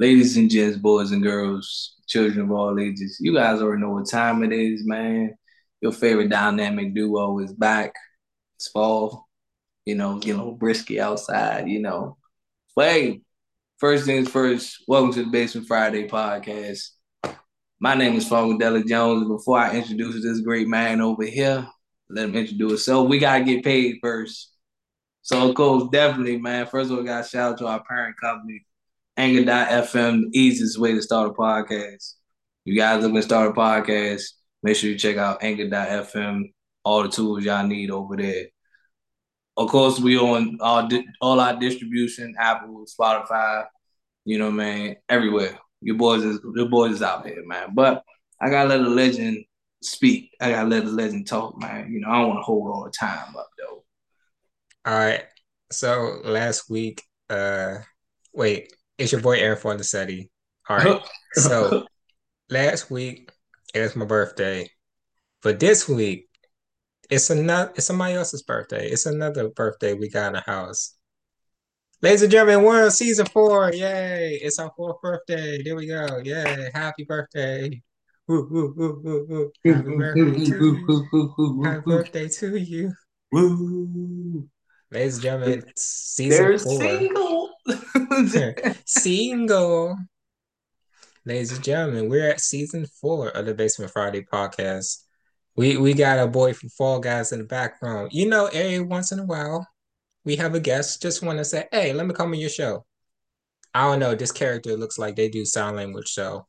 ladies and gents, boys and girls, children of all ages, you guys already know what time it is, man. Your favorite dynamic duo is back. It's fall, you know, get a little brisky outside, you know. But hey, first things first, welcome to the Basement Friday podcast. My name is Funkadelic Jones. Before I introduce this great man over here, let him introduce himself. We gotta get paid first. So of course, definitely, man. First of all, gotta shout out to our parent company, Anchor.fm, the easiest way to start a podcast. You guys looking to start a podcast, make sure you check out Anchor.fm, all the tools y'all need over there. Of course, we on all all our distribution, Apple, Spotify, you know, man, everywhere. Your boys is your boys is out there, man. But I gotta let a legend speak. I gotta let the legend talk, man. You know, I don't want to hold all the time up though. All right. So last week, uh wait, it's your boy Aaron Fontesetti. All right. so last week it was my birthday. But this week, it's another it's somebody else's birthday. It's another birthday we got in the house. Ladies and gentlemen, we're on season four. Yay! It's our fourth birthday. There we go. Yay! Happy birthday. To you. Happy birthday to you. Woo. Ladies and gentlemen, season They're four. single. Single. Ladies and gentlemen, we're at season four of the Basement Friday podcast. We we got a boy from Fall Guys in the background. You know, every once in a while, we have a guest just want to say, "Hey, let me come on your show." I don't know. This character looks like they do sign language, so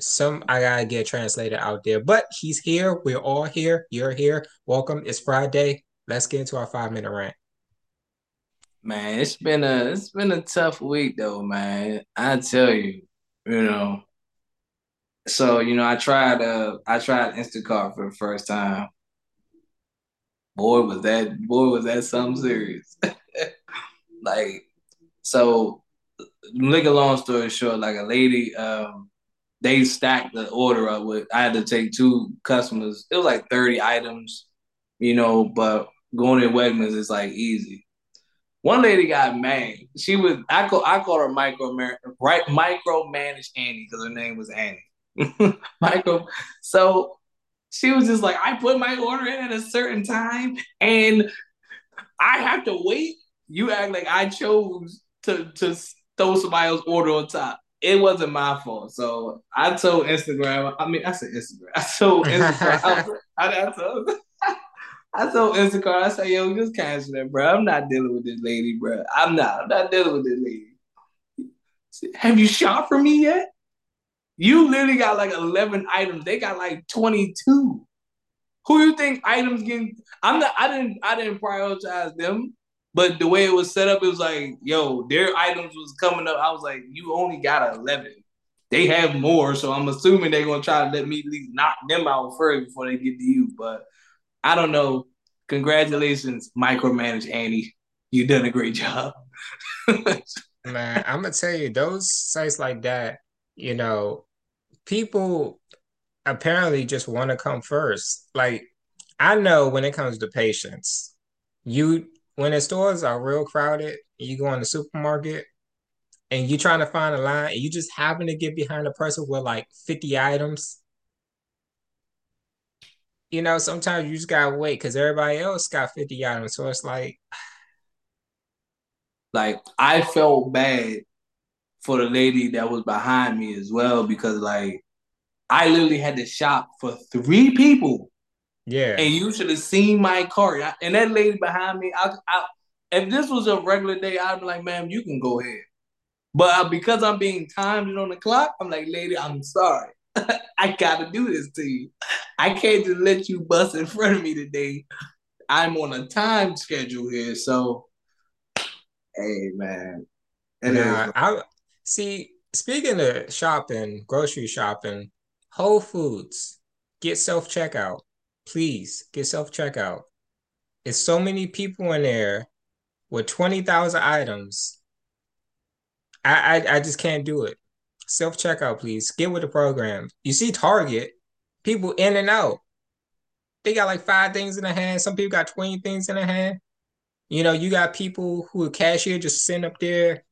some I gotta get translated out there. But he's here. We're all here. You're here. Welcome. It's Friday. Let's get into our five minute rant. Man, it's been a it's been a tough week though, man. I tell you, you know. So, you know, I tried uh I tried Instacart for the first time. Boy, was that boy was that something serious. like so make a long story short, like a lady, um, they stacked the order up with I had to take two customers. It was like 30 items, you know, but going to Wegmans is like easy. One lady got mad. She was I call I call her micro right micromanage Annie because her name was Annie. micro. So she was just like, I put my order in at a certain time and I have to wait. You act like I chose to to throw somebody else's order on top. It wasn't my fault. So I told Instagram. I mean, I said Instagram. I told Instagram. I, I told. I told Instacart, I said, yo, just cancel that, bro. I'm not dealing with this lady, bro. I'm not. I'm not dealing with this lady. Have you shot for me yet? You literally got like 11 items. They got like 22. Who you think items getting? I'm not. I didn't. I didn't prioritize them. But the way it was set up, it was like, yo, their items was coming up. I was like, you only got 11. They have more, so I'm assuming they're gonna try to let me at least knock them out first before they get to you. But I don't know. Congratulations, micromanage Annie. You've done a great job. Man, I'm gonna tell you, those sites like that, you know, people apparently just want to come first. Like, I know when it comes to patience, you when the stores are real crowded, you go in the supermarket and you're trying to find a line and you just happen to get behind a person with like 50 items you know, sometimes you just gotta wait because everybody else got 50 items. So it's like like I felt bad for the lady that was behind me as well because like I literally had to shop for three people. Yeah. And you should have seen my cart. And that lady behind me, I, I if this was a regular day, I'd be like, ma'am, you can go ahead. But uh, because I'm being timed on the clock, I'm like, lady, I'm sorry. I gotta do this to you. I can't just let you bust in front of me today. I'm on a time schedule here, so hey man. Nah, I see. Speaking of shopping, grocery shopping, Whole Foods get self checkout. Please get self checkout. It's so many people in there with twenty thousand items. I, I I just can't do it. Self checkout, please. Get with the program. You see Target, people in and out. They got like five things in their hand. Some people got 20 things in their hand. You know, you got people who are cashier just sitting up there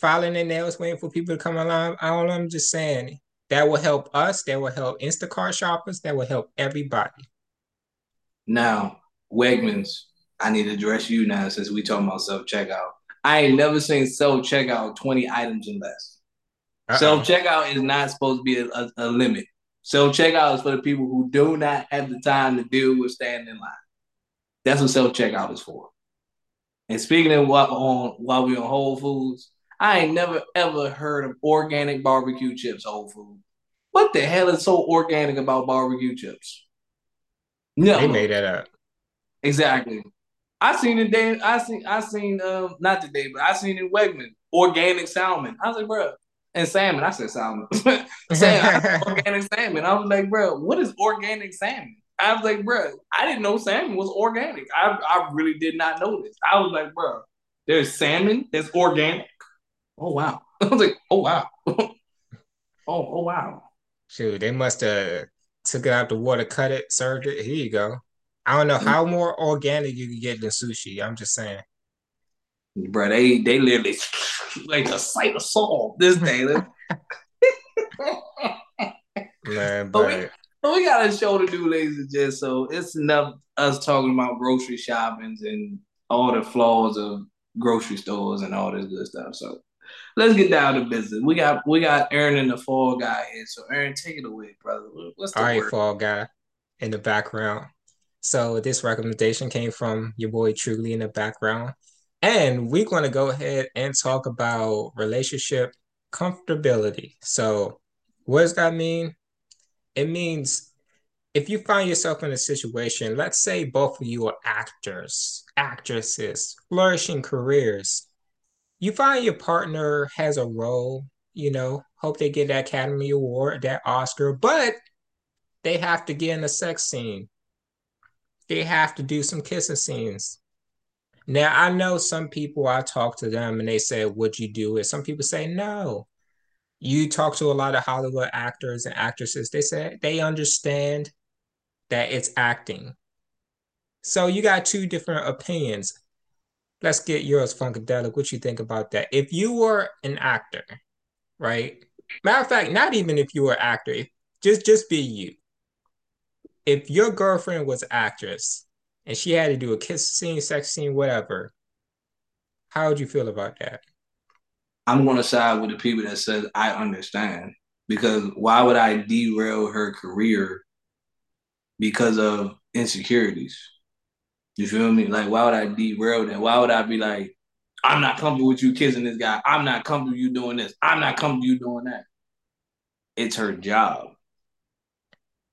filing their nails, waiting for people to come along. All I'm just saying that will help us. That will help Instacart shoppers. That will help everybody. Now, Wegmans, I need to address you now since we talking about self checkout. I ain't never seen self checkout 20 items or less. Uh-uh. Self checkout is not supposed to be a, a, a limit. Self checkout is for the people who do not have the time to deal with standing in line. That's what self checkout is for. And speaking of what on while we on Whole Foods, I ain't never ever heard of organic barbecue chips Whole Foods. What the hell is so organic about barbecue chips? No, they made that up. Exactly. I seen it day. I seen. I seen. Um, not today, but I seen in Wegman organic salmon. I was like, bro, and salmon. I said salmon. salmon organic salmon. I was like, bro, what is organic salmon? I was like, bro, I didn't know salmon was organic. I I really did not know this. I was like, bro, there's salmon that's organic. Oh wow. I was like, oh wow. oh oh wow. Shoot, they must have took it out the water, cut it, served it. Here you go. I don't know how more organic you can get than sushi. I'm just saying. Bro, they they literally like a sight of salt this day. Man, but, but we, but we got a show to do, ladies and gents. So it's enough us talking about grocery shoppings and all the flaws of grocery stores and all this good stuff. So let's get down to business. We got we got Aaron and the fall guy here. So Aaron, take it away, brother. What's the all right, word? fall guy in the background. So this recommendation came from your boy Truly in the background. And we're going to go ahead and talk about relationship comfortability. So what does that mean? It means if you find yourself in a situation, let's say both of you are actors, actresses, flourishing careers, you find your partner has a role, you know, hope they get that Academy Award, that Oscar, but they have to get in a sex scene they have to do some kissing scenes. Now I know some people I talk to them and they say, Would you do it? Some people say no. You talk to a lot of Hollywood actors and actresses, they say they understand that it's acting. So you got two different opinions. Let's get yours, Funkadelic. What you think about that? If you were an actor, right? Matter of fact, not even if you were an actor, just just be you if your girlfriend was actress and she had to do a kiss scene, sex scene, whatever, how would you feel about that? I'm going to side with the people that says I understand because why would I derail her career because of insecurities? You feel me? Like, why would I derail that? Why would I be like, I'm not comfortable with you kissing this guy. I'm not comfortable with you doing this. I'm not comfortable you doing that. It's her job.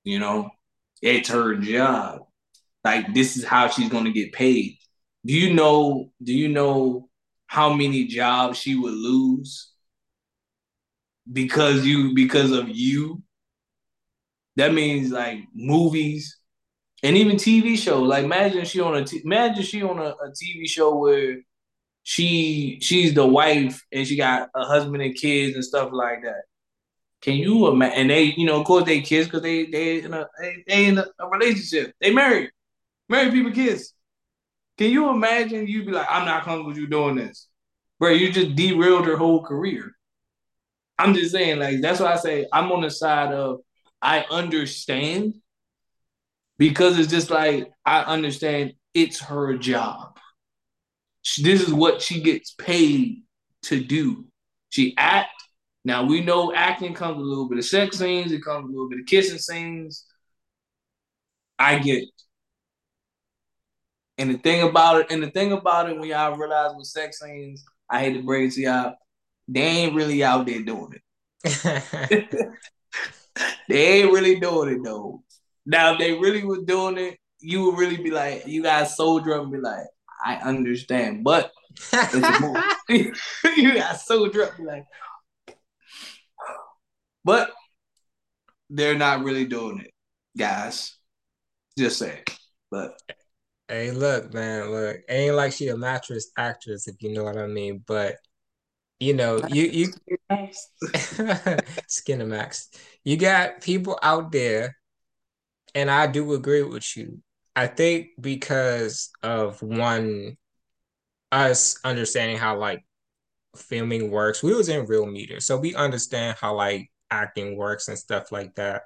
You know, it's her job. Like this is how she's gonna get paid. Do you know? Do you know how many jobs she would lose because you because of you? That means like movies and even TV shows. Like imagine she on a t- imagine she on a, a TV show where she she's the wife and she got a husband and kids and stuff like that. Can you imagine? And they, you know, of course, they kids because they they in a they, they in a, relationship. They married, married people kids. Can you imagine? you'd be like, I'm not comfortable with you doing this, bro. You just derailed her whole career. I'm just saying, like that's why I say I'm on the side of I understand because it's just like I understand it's her job. This is what she gets paid to do. She act now we know acting comes a little bit of sex scenes, it comes a little bit of kissing scenes. I get it. And the thing about it, and the thing about it, when y'all realize with sex scenes, I hate to break it to y'all, they ain't really out there doing it. they ain't really doing it though. Now, if they really was doing it, you would really be like, you guys soldier up and be like, I understand, but it's a movie. you got soldier up and be like, but they're not really doing it, guys. Just saying. But hey, look, man, look, ain't like she a mattress actress, if you know what I mean. But you know, you you Skinamax. You got people out there, and I do agree with you. I think because of one us understanding how like filming works. We was in real media, so we understand how like acting works and stuff like that.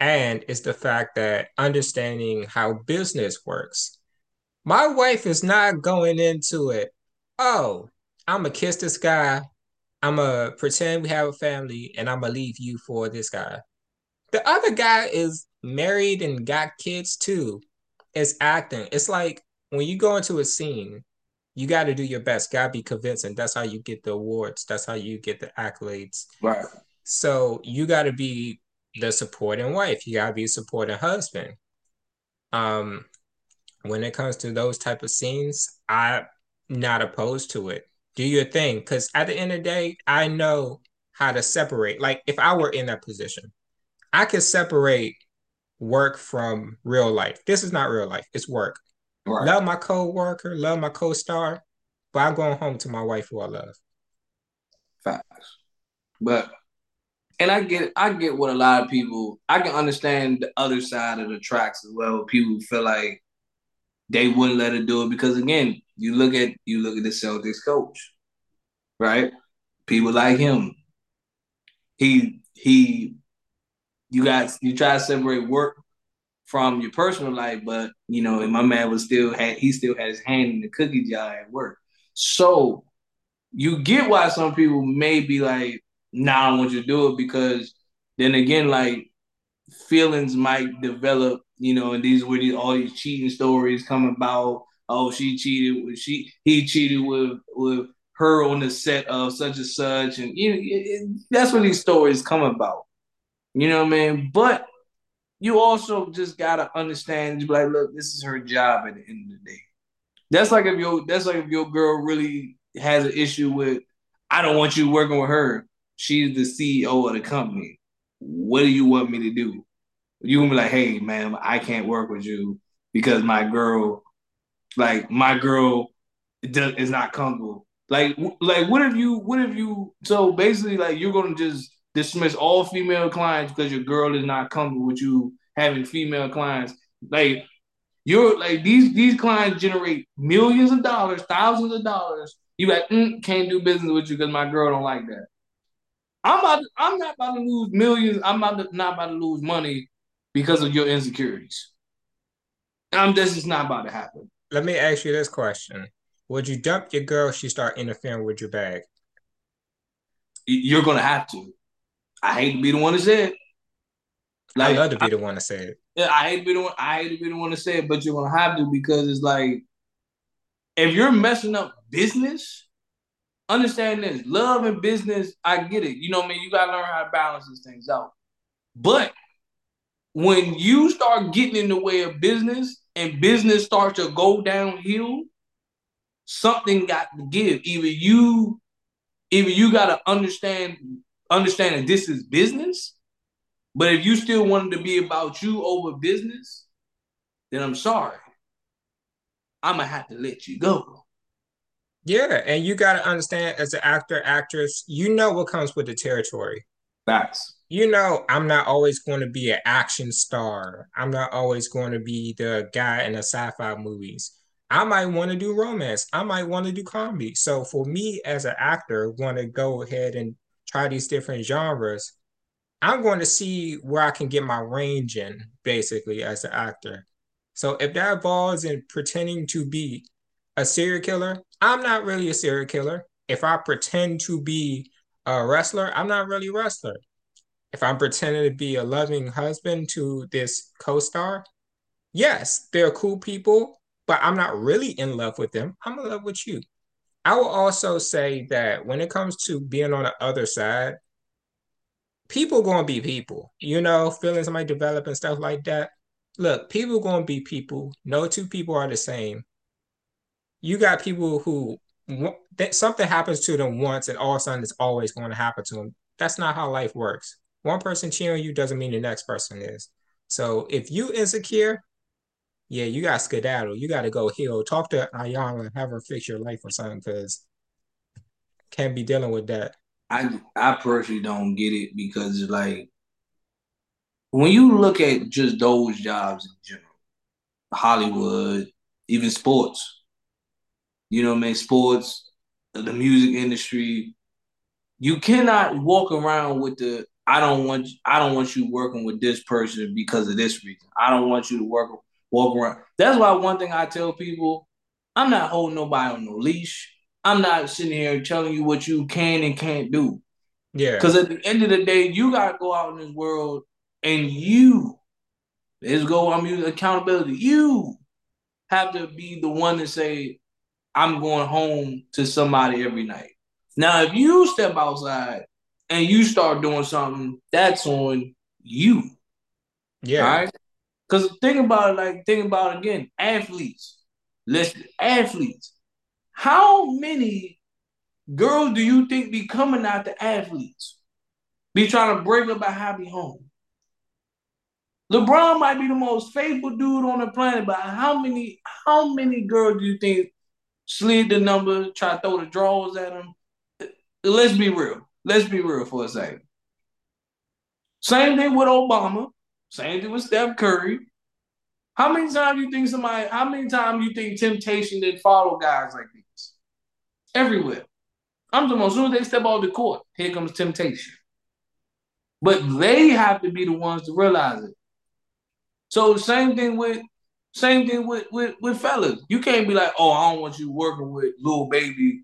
And it's the fact that understanding how business works. My wife is not going into it. Oh, I'm gonna kiss this guy. I'm gonna pretend we have a family, and I'm gonna leave you for this guy. The other guy is married and got kids too. It's acting. It's like when you go into a scene, you got to do your best. Got to be convincing. That's how you get the awards. That's how you get the accolades. Right. So you got to be the supporting wife. You got to be a supporting husband. Um, when it comes to those type of scenes, I'm not opposed to it. Do your thing, because at the end of the day, I know how to separate. Like if I were in that position, I could separate work from real life. This is not real life. It's work. Right. Love my co-worker, love my co-star, but I'm going home to my wife who I love. Facts. But and I get I get what a lot of people I can understand the other side of the tracks as well. People feel like they wouldn't let her do it because again, you look at you look at the Celtics coach, right? People like him. He he you guys you try to separate work from your personal life, but you know, my man was still had he still had his hand in the cookie jar at work. So you get why some people may be like, nah, I want you to do it because then again, like feelings might develop, you know, and these were these all these cheating stories come about. Oh, she cheated with she he cheated with with her on the set of such and such, and you know, it, it, that's what these stories come about. You know what I mean? But you also just gotta understand, be like, look, this is her job at the end of the day. That's like if your that's like if your girl really has an issue with, I don't want you working with her. She's the CEO of the company. What do you want me to do? You gonna be like, hey man, I can't work with you because my girl, like my girl, is not comfortable. Like, like what if you, what if you? So basically, like you're gonna just dismiss all female clients because your girl is not comfortable with you having female clients. Like you're like these these clients generate millions of dollars, thousands of dollars. You like mm, can't do business with you because my girl don't like that. I'm about to, I'm not about to lose millions. I'm to, not about to lose money because of your insecurities. I'm this is not about to happen. Let me ask you this question: Would you dump your girl? She start interfering with your bag. You're gonna have to. I hate to be the one to say it. Like, I love to be I, the one to say it. Yeah, I hate to be the one. I hate to be the one to say it, but you're gonna have to because it's like if you're messing up business, understand this: love and business. I get it. You know what I mean? You gotta learn how to balance these things out. But when you start getting in the way of business and business starts to go downhill, something got to give. Either you, either you got to understand understand that this is business. But if you still wanted to be about you over business, then I'm sorry. I'm gonna have to let you go. Yeah, and you gotta understand as an actor, actress, you know what comes with the territory. Facts. You know, I'm not always going to be an action star. I'm not always going to be the guy in the sci-fi movies. I might want to do romance. I might want to do comedy. So for me as an actor, want to go ahead and try these different genres, I'm going to see where I can get my range in, basically, as an actor. So if that involves in pretending to be a serial killer, I'm not really a serial killer. If I pretend to be a wrestler, I'm not really a wrestler. If I'm pretending to be a loving husband to this co-star, yes, they're cool people, but I'm not really in love with them. I'm in love with you. I will also say that when it comes to being on the other side, people gonna be people. You know, feelings might develop and stuff like that. Look, people gonna be people. No two people are the same. You got people who that something happens to them once, and all of a sudden it's always going to happen to them. That's not how life works. One person cheering you doesn't mean the next person is. So if you insecure, yeah, you got skedaddle. You got to go heal. Talk to Iyanla, and have her fix your life or something, because can't be dealing with that. I I personally don't get it because like when you look at just those jobs in general, Hollywood, even sports, you know what I mean? Sports, the music industry, you cannot walk around with the I don't want I don't want you working with this person because of this reason. I don't want you to work walk around. That's why one thing I tell people, I'm not holding nobody on no leash. I'm not sitting here telling you what you can and can't do. Yeah. Because at the end of the day, you gotta go out in this world and you let's go I'm using accountability. You have to be the one to say, I'm going home to somebody every night. Now, if you step outside and you start doing something, that's on you. Yeah. Right? Because think about it, like think about it again. Athletes, listen, athletes. How many girls do you think be coming out to athletes? Be trying to break up a happy home. LeBron might be the most faithful dude on the planet, but how many how many girls do you think slid the number, try to throw the draws at him? Let's be real. Let's be real for a second. Same thing with Obama. Same thing with Steph Curry. How many times you think somebody? How many times you think temptation did follow guys like these? Everywhere. I'm talking. As soon as they step off the court, here comes temptation. But they have to be the ones to realize it. So same thing with same thing with, with with fellas. You can't be like, oh, I don't want you working with Lil Baby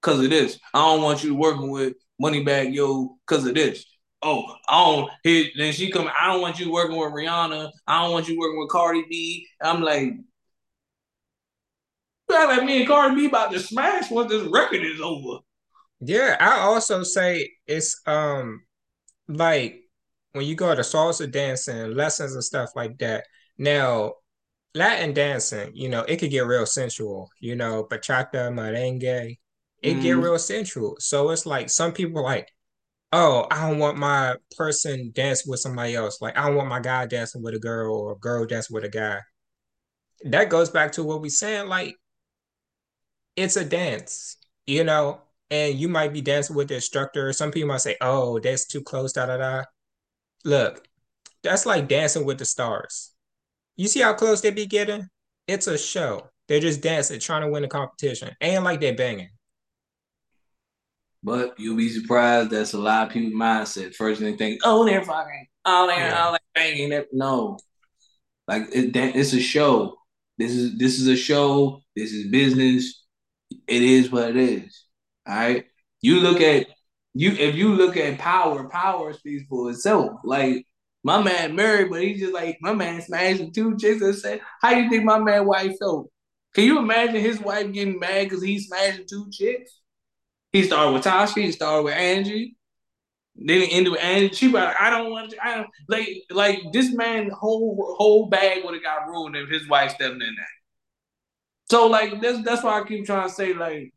because of this. I don't want you working with Moneybagg Yo because of this. Oh, I don't. Here, then she come. I don't want you working with Rihanna. I don't want you working with Cardi B. I'm like, like me and Cardi B about to smash once this record is over. Yeah, I also say it's um like when you go to salsa dancing lessons and stuff like that. Now, Latin dancing, you know, it could get real sensual, you know, bachata, merengue, it mm. get real sensual. So it's like some people like, oh, I don't want my person dancing with somebody else. Like I don't want my guy dancing with a girl or a girl dancing with a guy. That goes back to what we saying, like it's a dance, you know, and you might be dancing with the instructor. Some people might say, oh, that's too close, da da da. Look, that's like dancing with the stars. You see how close they be getting? It's a show. They're just dancing, trying to win the competition. Ain't like they're banging. But you'll be surprised that's a lot of people's mindset. First they think, oh, they're fucking, oh, they're yeah. Oh, all like banging. No, like it, it's a show. This is this is a show. This is business. It is what it is. All right. You look at you if you look at power, power speaks for itself. Like my man married, but he's just like my man smashing two chicks and said, How do you think my man wife felt? Can you imagine his wife getting mad because he's smashing two chicks? He started with Tasha, he started with Angie. Then he ended with Angie. She like, I don't want to, I don't like like this man whole whole bag would have got ruined if his wife stepped in that. So like that's that's why I keep trying to say, like,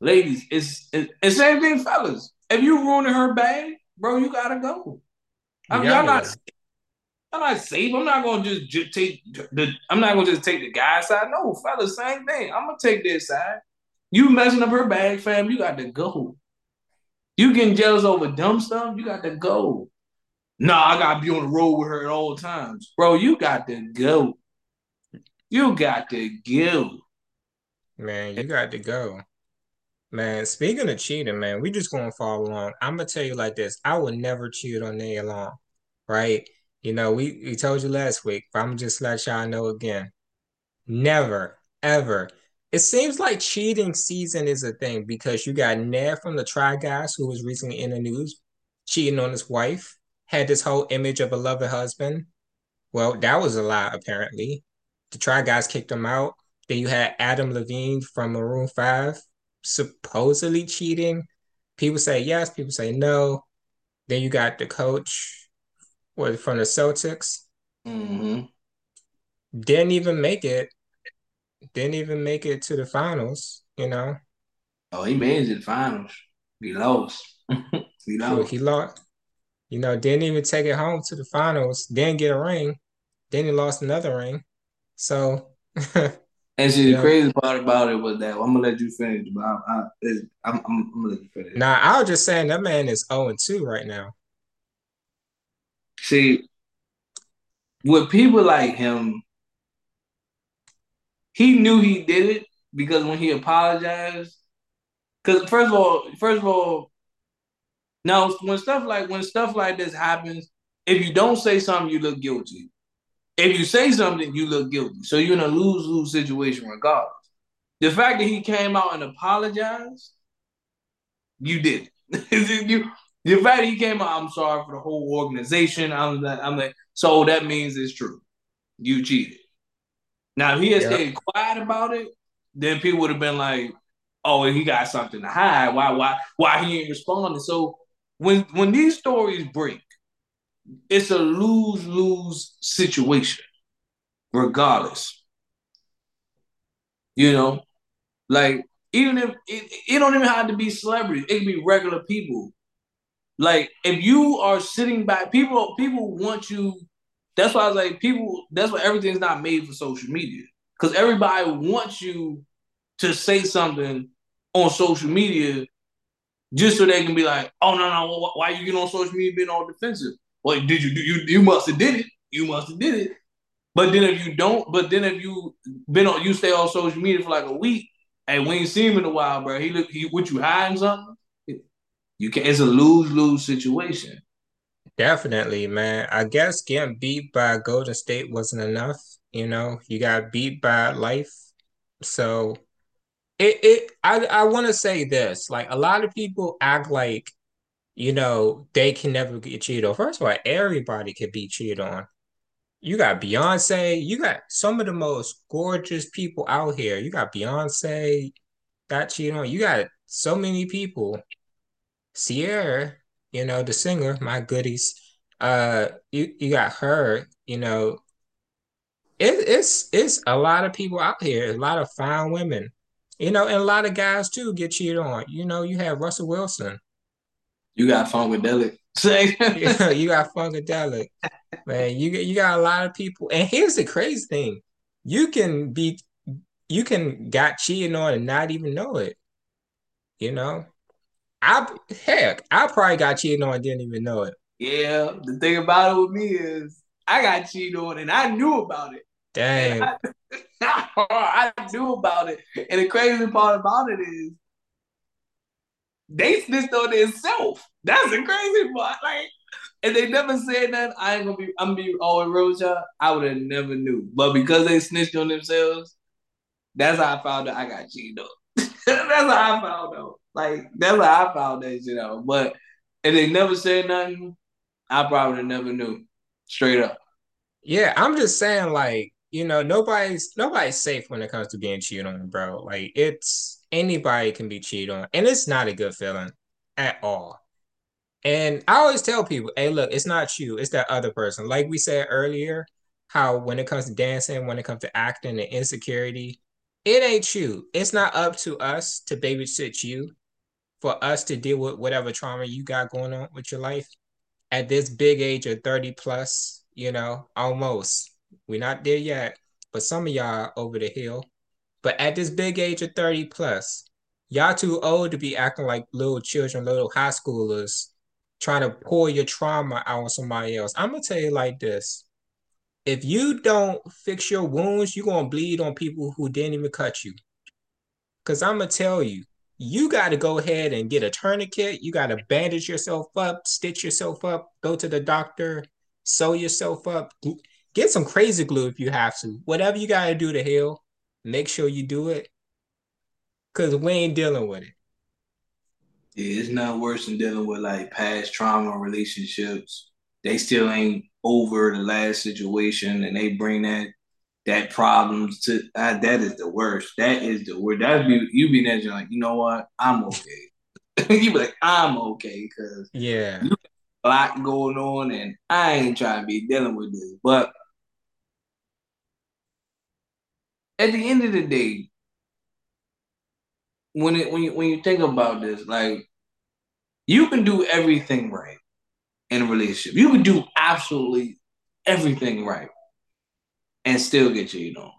ladies, it's it's, same thing, fellas. If you ruining her bag, bro, you gotta go. I mean, y'all not I'm not safe. I'm not gonna just, just take the. I'm not gonna just take the guy side. No, fellas, same thing. I'm gonna take this side. You messing up her bag, fam. You got to go. You getting jealous over dumb stuff. You got to go. Nah, I gotta be on the road with her at all times, bro. You got to go. You got to go. Man, you got to go. Man, speaking of cheating, man, we just gonna follow along. I'm gonna tell you like this: I would never cheat on Nia Long, right? You know, we we told you last week, but I'm just let y'all know again. Never, ever. It seems like cheating season is a thing because you got Ned from the Try Guys, who was recently in the news, cheating on his wife, had this whole image of a loving husband. Well, that was a lie, apparently. The Try Guys kicked him out. Then you had Adam Levine from Maroon 5 supposedly cheating. People say yes, people say no. Then you got the coach was from the Celtics. Mm-hmm. Didn't even make it. Didn't even make it to the finals, you know. Oh, he made it to the finals. He lost. he lost. he lost. You know, didn't even take it home to the finals, didn't get a ring, then he lost another ring. So And see, the yeah. crazy part about it was that well, I'm gonna let you finish, but I, I, I'm, I'm, I'm, gonna let you finish. Nah, I was just saying that man is 0 2 right now. See, with people like him, he knew he did it because when he apologized, Because first of all, first of all, now when stuff like when stuff like this happens, if you don't say something, you look guilty. If you say something, you look guilty. So you're in a lose lose situation regardless. The fact that he came out and apologized, you did. you the fact that he came out, I'm sorry for the whole organization. I'm like, I'm like, so that means it's true. You cheated. Now, if he had yep. stayed quiet about it, then people would have been like, "Oh, he got something to hide. Why, why, why he ain't responding?" So when when these stories break, it's a lose lose situation, regardless. You know, like even if it, it don't even have to be celebrities, it can be regular people. Like if you are sitting back, people people want you. That's why I was like, people. That's why everything's not made for social media because everybody wants you to say something on social media just so they can be like, oh no no, why you get on social media being all defensive? Well, did you do you you must have did it? You must have did it. But then if you don't, but then if you been on you stay on social media for like a week and we ain't seen him in a while, bro. He look he what you hiding something? You can it's a lose lose situation. Definitely, man. I guess getting beat by Golden State wasn't enough. You know, you got beat by life. So it it I I want to say this. Like a lot of people act like you know they can never get cheated on. First of all, everybody can be cheated on. You got Beyonce. You got some of the most gorgeous people out here. You got Beyonce got cheated on. You got so many people Ciara, you know, the singer, my goodies. Uh, you you got her, you know. It, it's it's a lot of people out here, a lot of fine women, you know, and a lot of guys too get cheated on. You know, you have Russell Wilson. You got Funkadelic. yeah, you got Funkadelic. Man, you you got a lot of people. And here's the crazy thing: you can be, you can got cheated on and not even know it. You know, I heck, I probably got cheated on and didn't even know it. Yeah, the thing about it with me is I got cheated on and I knew about it. Damn. I, I, knew about it. And the crazy part about it is they snitched on themselves. That's the crazy part. Like, and they never said that. I ain't gonna be. I'm gonna be all in road I would have never knew. But because they snitched on themselves, that's how I found out I got cheated on. that's how I found out. Like that's how I found that shit out. But if they never said nothing, I probably never knew. Straight up. Yeah, I'm just saying, like, you know, nobody's nobody's safe when it comes to being cheated on, bro. Like it's anybody can be cheated on, and it's not a good feeling at all. And I always tell people, hey, look, it's not you, it's that other person. Like we said earlier, how when it comes to dancing, when it comes to acting and insecurity, it ain't you. It's not up to us to babysit you for us to deal with whatever trauma you got going on with your life at this big age of 30 plus, you know, almost. We're not there yet, but some of y'all over the hill. But at this big age of 30 plus, y'all too old to be acting like little children, little high schoolers, trying to pour your trauma out on somebody else. I'm gonna tell you like this. If you don't fix your wounds, you're gonna bleed on people who didn't even cut you. Cause I'm gonna tell you, you got to go ahead and get a tourniquet. You got to bandage yourself up, stitch yourself up, go to the doctor, sew yourself up, get some crazy glue if you have to. Whatever you got to do to heal, make sure you do it because we ain't dealing with it. Yeah, it's not worse than dealing with like past trauma relationships. They still ain't over the last situation and they bring that that problems to uh, that is the worst. That is the worst. That be you be there like, you know what? I'm okay. you be like, I'm okay because yeah, a lot going on, and I ain't trying to be dealing with this. But at the end of the day, when it when you when you think about this, like you can do everything right in a relationship. You can do absolutely everything right and still get you know.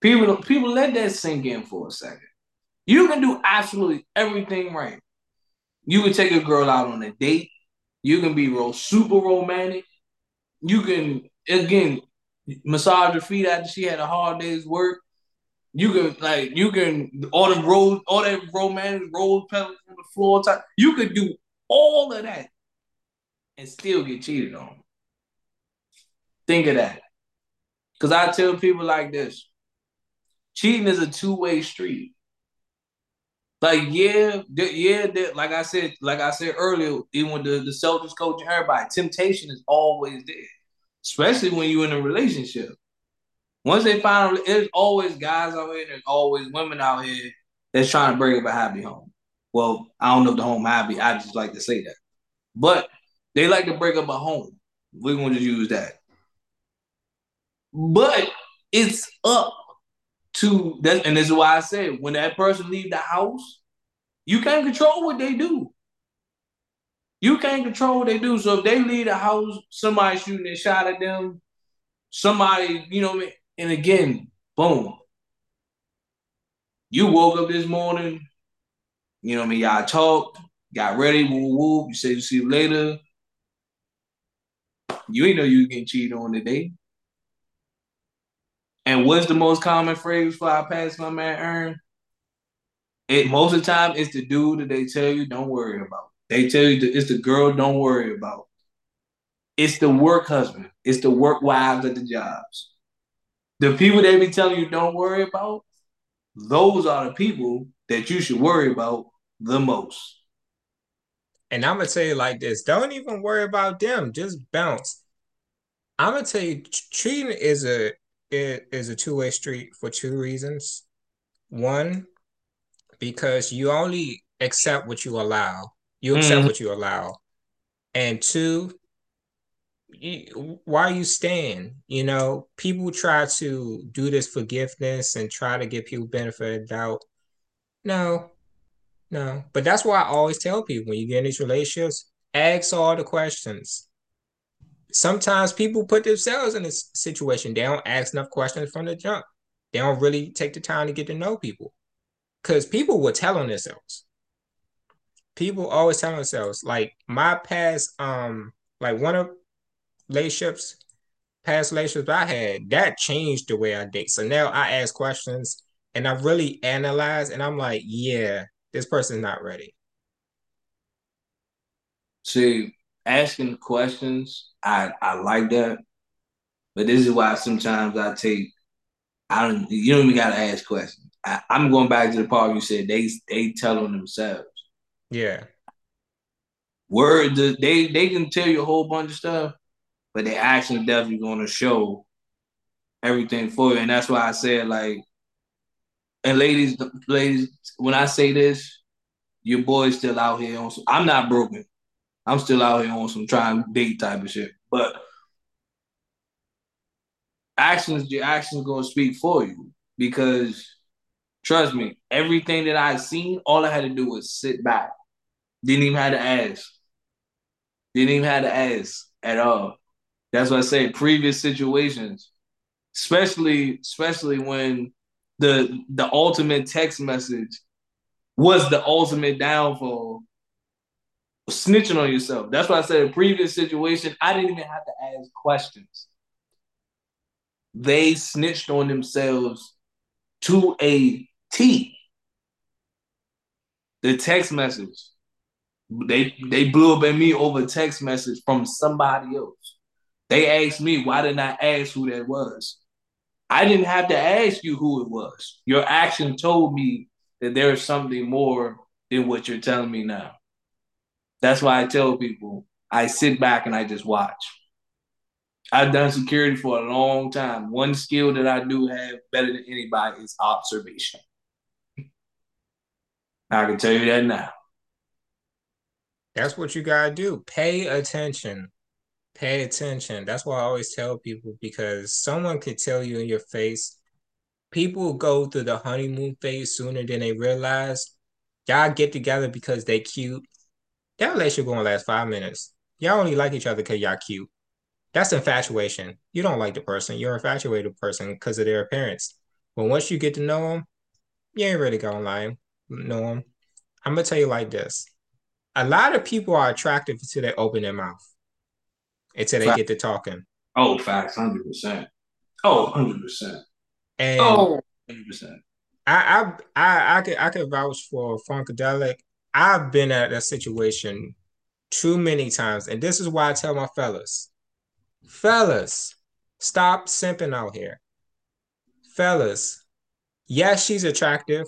People, people let that sink in for a second. You can do absolutely everything right. You can take a girl out on a date. You can be real super romantic. You can again massage her feet after she had a hard day's work. You can like you can all the road, all that romance, rose petals on the floor. Type, you could do all of that and still get cheated on. Think of that. Because I tell people like this cheating is a two way street. Like, yeah, yeah, like I said, like I said earlier, even with the, the Celtics coach and everybody, temptation is always there, especially when you're in a relationship. Once they find, there's always guys out here, there's always women out here that's trying to break up a happy home. Well, I don't know if the home happy. I just like to say that, but they like to break up a home. We're going to use that. But it's up to that, and this is why I said when that person leave the house, you can't control what they do. You can't control what they do. So if they leave the house, somebody shooting a shot at them, somebody, you know, and again, boom. You woke up this morning, you know what I mean? Y'all talked, got ready, woo woo. You said you see you later. You ain't know you getting cheated on today. And what's the most common phrase for I pass my man Aaron? It most of the time it's the dude that they tell you don't worry about. They tell you it's the girl don't worry about. It's the work husband. It's the work wives at the jobs. The people they be telling you don't worry about, those are the people that you should worry about the most. And I'm gonna tell you like this: don't even worry about them. Just bounce. I'm gonna tell you, cheating is a is a two way street for two reasons. One, because you only accept what you allow. You accept mm. what you allow. And two, you, why you stand? You know, people try to do this forgiveness and try to give people benefit of doubt. No, no. But that's why I always tell people when you get in these relationships, ask all the questions sometimes people put themselves in this situation. They don't ask enough questions from the jump. They don't really take the time to get to know people. Because people will tell on themselves. People always tell themselves, like my past, um, like one of relationships, past relationships I had, that changed the way I date. So now I ask questions and I really analyze and I'm like, yeah, this person's not ready. See, asking questions, I I like that. But this is why sometimes I take I don't you don't even gotta ask questions. I, i'm going back to the part you said they they tell on themselves. Yeah. Words they they can tell you a whole bunch of stuff, but they actually definitely gonna show everything for you. And that's why I said like and ladies, ladies, when I say this, your boy's still out here on some, I'm not broken. I'm still out here on some trying date type of shit. But actions, your actions gonna speak for you because trust me, everything that I seen, all I had to do was sit back. Didn't even have to ask. Didn't even have to ask at all. That's what I say. Previous situations, especially especially when the the ultimate text message was the ultimate downfall snitching on yourself. That's why I said previous situation, I didn't even have to ask questions. They snitched on themselves to a T. The text message. They they blew up at me over a text message from somebody else. They asked me why didn't I ask who that was? I didn't have to ask you who it was. Your action told me that there is something more than what you're telling me now. That's why I tell people I sit back and I just watch. I've done security for a long time. One skill that I do have better than anybody is observation. I can tell you that now. That's what you gotta do. Pay attention. Pay attention. That's why I always tell people because someone could tell you in your face. People go through the honeymoon phase sooner than they realize. Y'all get together because they cute that relationship gonna last five minutes. Y'all only like each other because y'all cute. That's infatuation. You don't like the person. You're infatuated person because of their appearance. But once you get to know them, you ain't really gonna lie. Know them. I'm gonna tell you like this. A lot of people are attractive until they open their mouth. Until they get to talking. Oh, facts, hundred percent. Oh, 100 percent. And oh. Hundred percent. I I I I could I could vouch for Funkadelic. I've been at a situation too many times, and this is why I tell my fellas, fellas, stop simping out here. Fellas, yes, she's attractive,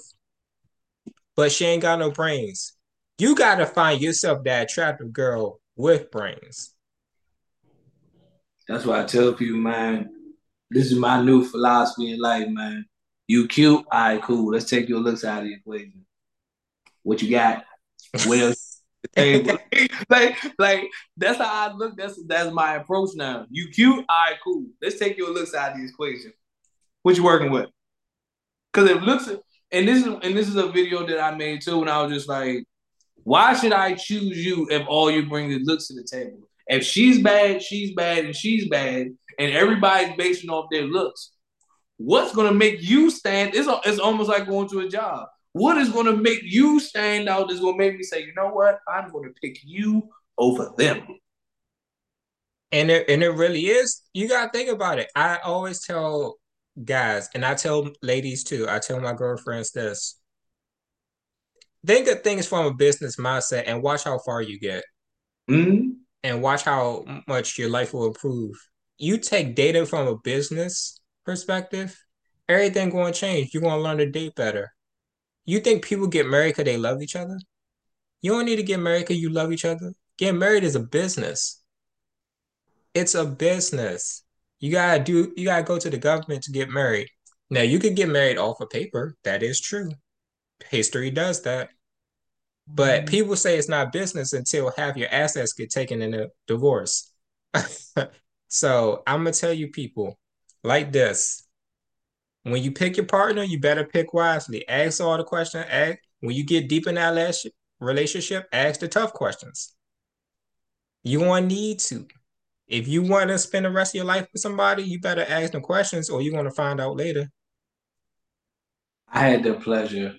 but she ain't got no brains. You gotta find yourself that attractive girl with brains. That's why I tell people, man, this is my new philosophy in life, man. You cute, all right, cool. Let's take your looks out of the equation. What you got? Else? like, like that's how I look. That's that's my approach now. You cute, all right, cool. Let's take your looks out of the equation. What you working with? Because it looks, and this is and this is a video that I made too, and I was just like, why should I choose you if all you bring is looks to the table? If she's bad, she's bad, and she's bad, and everybody's basing off their looks, what's gonna make you stand? It's, it's almost like going to a job. What is gonna make you stand out? Is gonna make me say, you know what? I'm gonna pick you over them. And it and it really is. You gotta think about it. I always tell guys, and I tell ladies too. I tell my girlfriends this. Think of things from a business mindset and watch how far you get. Mm-hmm and watch how much your life will improve. You take data from a business perspective, everything going to change. You're going to learn to date better. You think people get married because they love each other? You don't need to get married because you love each other. Getting married is a business. It's a business. You gotta do. You gotta go to the government to get married. Now you can get married off of paper. That is true. History does that. But mm-hmm. people say it's not business until half your assets get taken in a divorce. so I'm gonna tell you people like this. When you pick your partner, you better pick wisely. Ask all the questions. Ask when you get deep in that relationship, ask the tough questions. You want need to. If you want to spend the rest of your life with somebody, you better ask them questions or you're going to find out later. I had the pleasure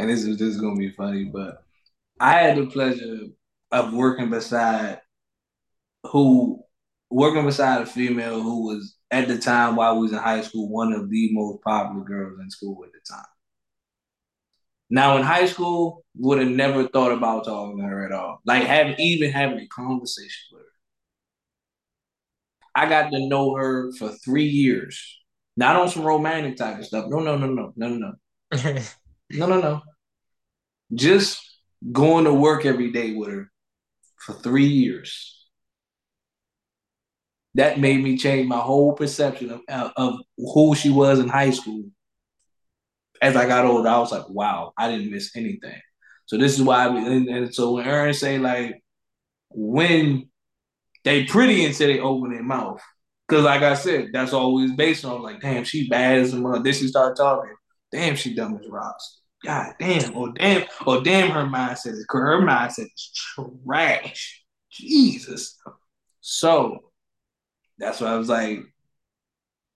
and this is is gonna be funny, but I had the pleasure of working beside who working beside a female who was at the time while we was in high school one of the most popular girls in school at the time. Now in high school, would have never thought about talking to her at all. Like having even having a conversation with her. I got to know her for three years. Not on some romantic type of stuff. No, no, no, no, no, no. no, no, no no. just going to work every day with her for three years. That made me change my whole perception of, of who she was in high school. As I got older, I was like, wow, I didn't miss anything. So this is why, we, and, and so when Aaron say like, when they pretty until they open their mouth, because like I said, that's always based on like, damn, she bad as a mother. Then she start talking, damn, she dumb as rocks. God damn, or damn, or damn, her mindset is her mindset is trash. Jesus. So that's why I was like,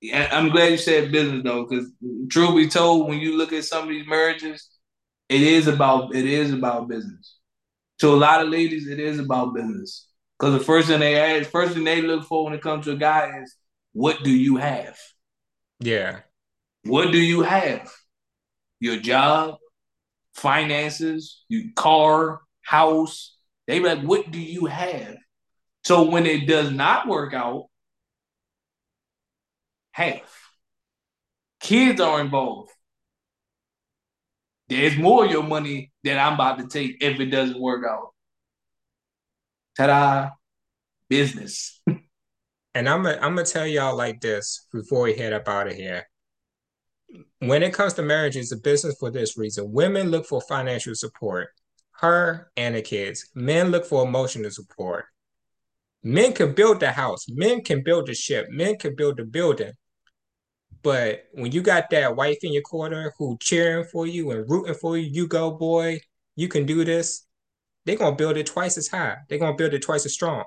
yeah, I'm glad you said business though, because truth be told, when you look at some of these marriages, it is about it is about business. To a lot of ladies, it is about business. Because the first thing they ask, first thing they look for when it comes to a guy is, what do you have? Yeah. What do you have? your job, finances, your car, house. They be like, what do you have? So when it does not work out, half. Kids are involved. There's more of your money that I'm about to take if it doesn't work out. Ta-da! Business. and I'm gonna I'm gonna tell y'all like this before we head up out of here when it comes to marriage, it's a business for this reason. Women look for financial support, her and the kids. Men look for emotional support. Men can build the house, men can build the ship, men can build the building. But when you got that wife in your corner who cheering for you and rooting for you, you go, boy, you can do this. They're gonna build it twice as high. They're gonna build it twice as strong.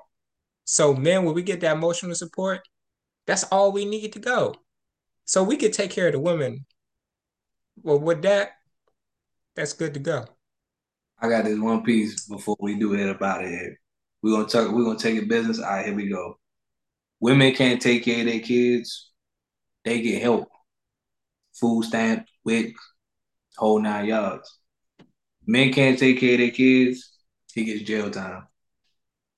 So, men, when we get that emotional support, that's all we need to go. So we could take care of the women. Well, with that, that's good to go. I got this one piece before we do it about it here. We're gonna talk, we're gonna take it business. All right, here we go. Women can't take care of their kids, they get help food stamp, WIC, whole nine yards. Men can't take care of their kids, he gets jail time.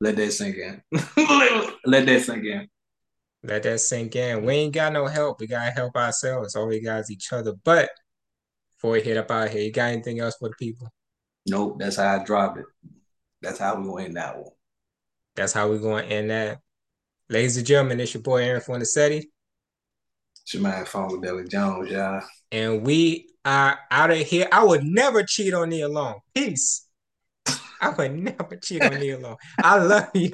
Let that sink in. let, that sink in. Let that sink in. We ain't got no help. We gotta help ourselves. All we got is each other. But before we hit up out here, you got anything else for the people? Nope, that's how I drop it. That's how we gonna end that one. That's how we gonna end that. Ladies and gentlemen, it's your boy Aaron Fornacetti. It's your man with Deli Jones, y'all. And we are out of here. I would never cheat on Nia Long. Peace. I would never cheat on you, Long. I love you.